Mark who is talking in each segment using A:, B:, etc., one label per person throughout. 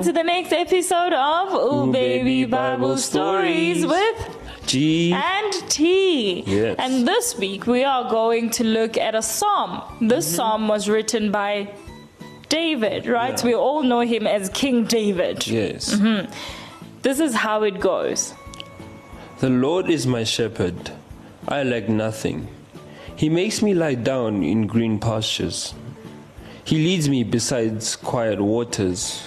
A: welcome to the next episode of Ooh,
B: Ooh,
A: Baby
B: Baby
A: Bible
B: Bible
A: Stories with
B: G.
A: and T.
B: Yes.
A: And this week we are going to look at a psalm. This
B: Mm-hmm.
A: psalm was written by David, right?
B: Yeah.
A: We all know him as King David.
B: Yes.
A: Mm-hmm. This is how it goes.
B: The Lord is my shepherd. I lack nothing. He makes me lie down in green pastures. He leads me beside quiet waters.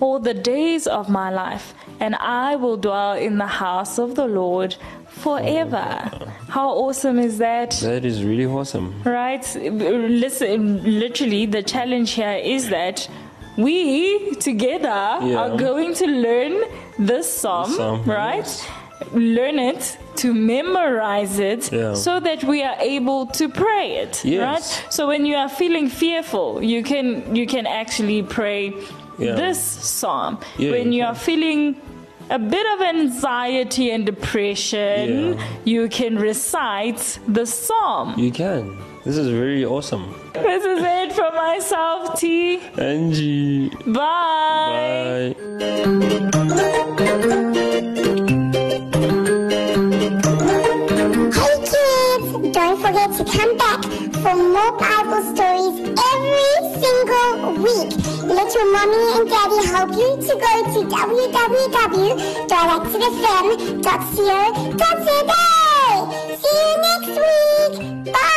A: all the days of my life, and I will dwell in the house of the Lord forever. How awesome is that?
B: That is really awesome.
A: Right? Listen, literally, the challenge here is that we together
B: Yeah.
A: are going to learn this psalm,
B: psalm,
A: right?
B: yes.
A: Learn it to memorize it
B: Yeah.
A: so that we are able to pray it
B: Yes.
A: right so when you are feeling fearful you can you can actually pray
B: Yeah.
A: this psalm
B: Yeah,
A: when
B: you
A: you are feeling a bit of anxiety and depression
B: Yeah.
A: you can recite the psalm
B: You can. This is very awesome.
A: this is it for myself T
B: Angie.
A: bye.
B: Bye.
C: Hey kids! Don't forget to come back for more Bible stories every single week. Let your mommy and daddy help you to go to www.activefm.co.za. See you next week. Bye.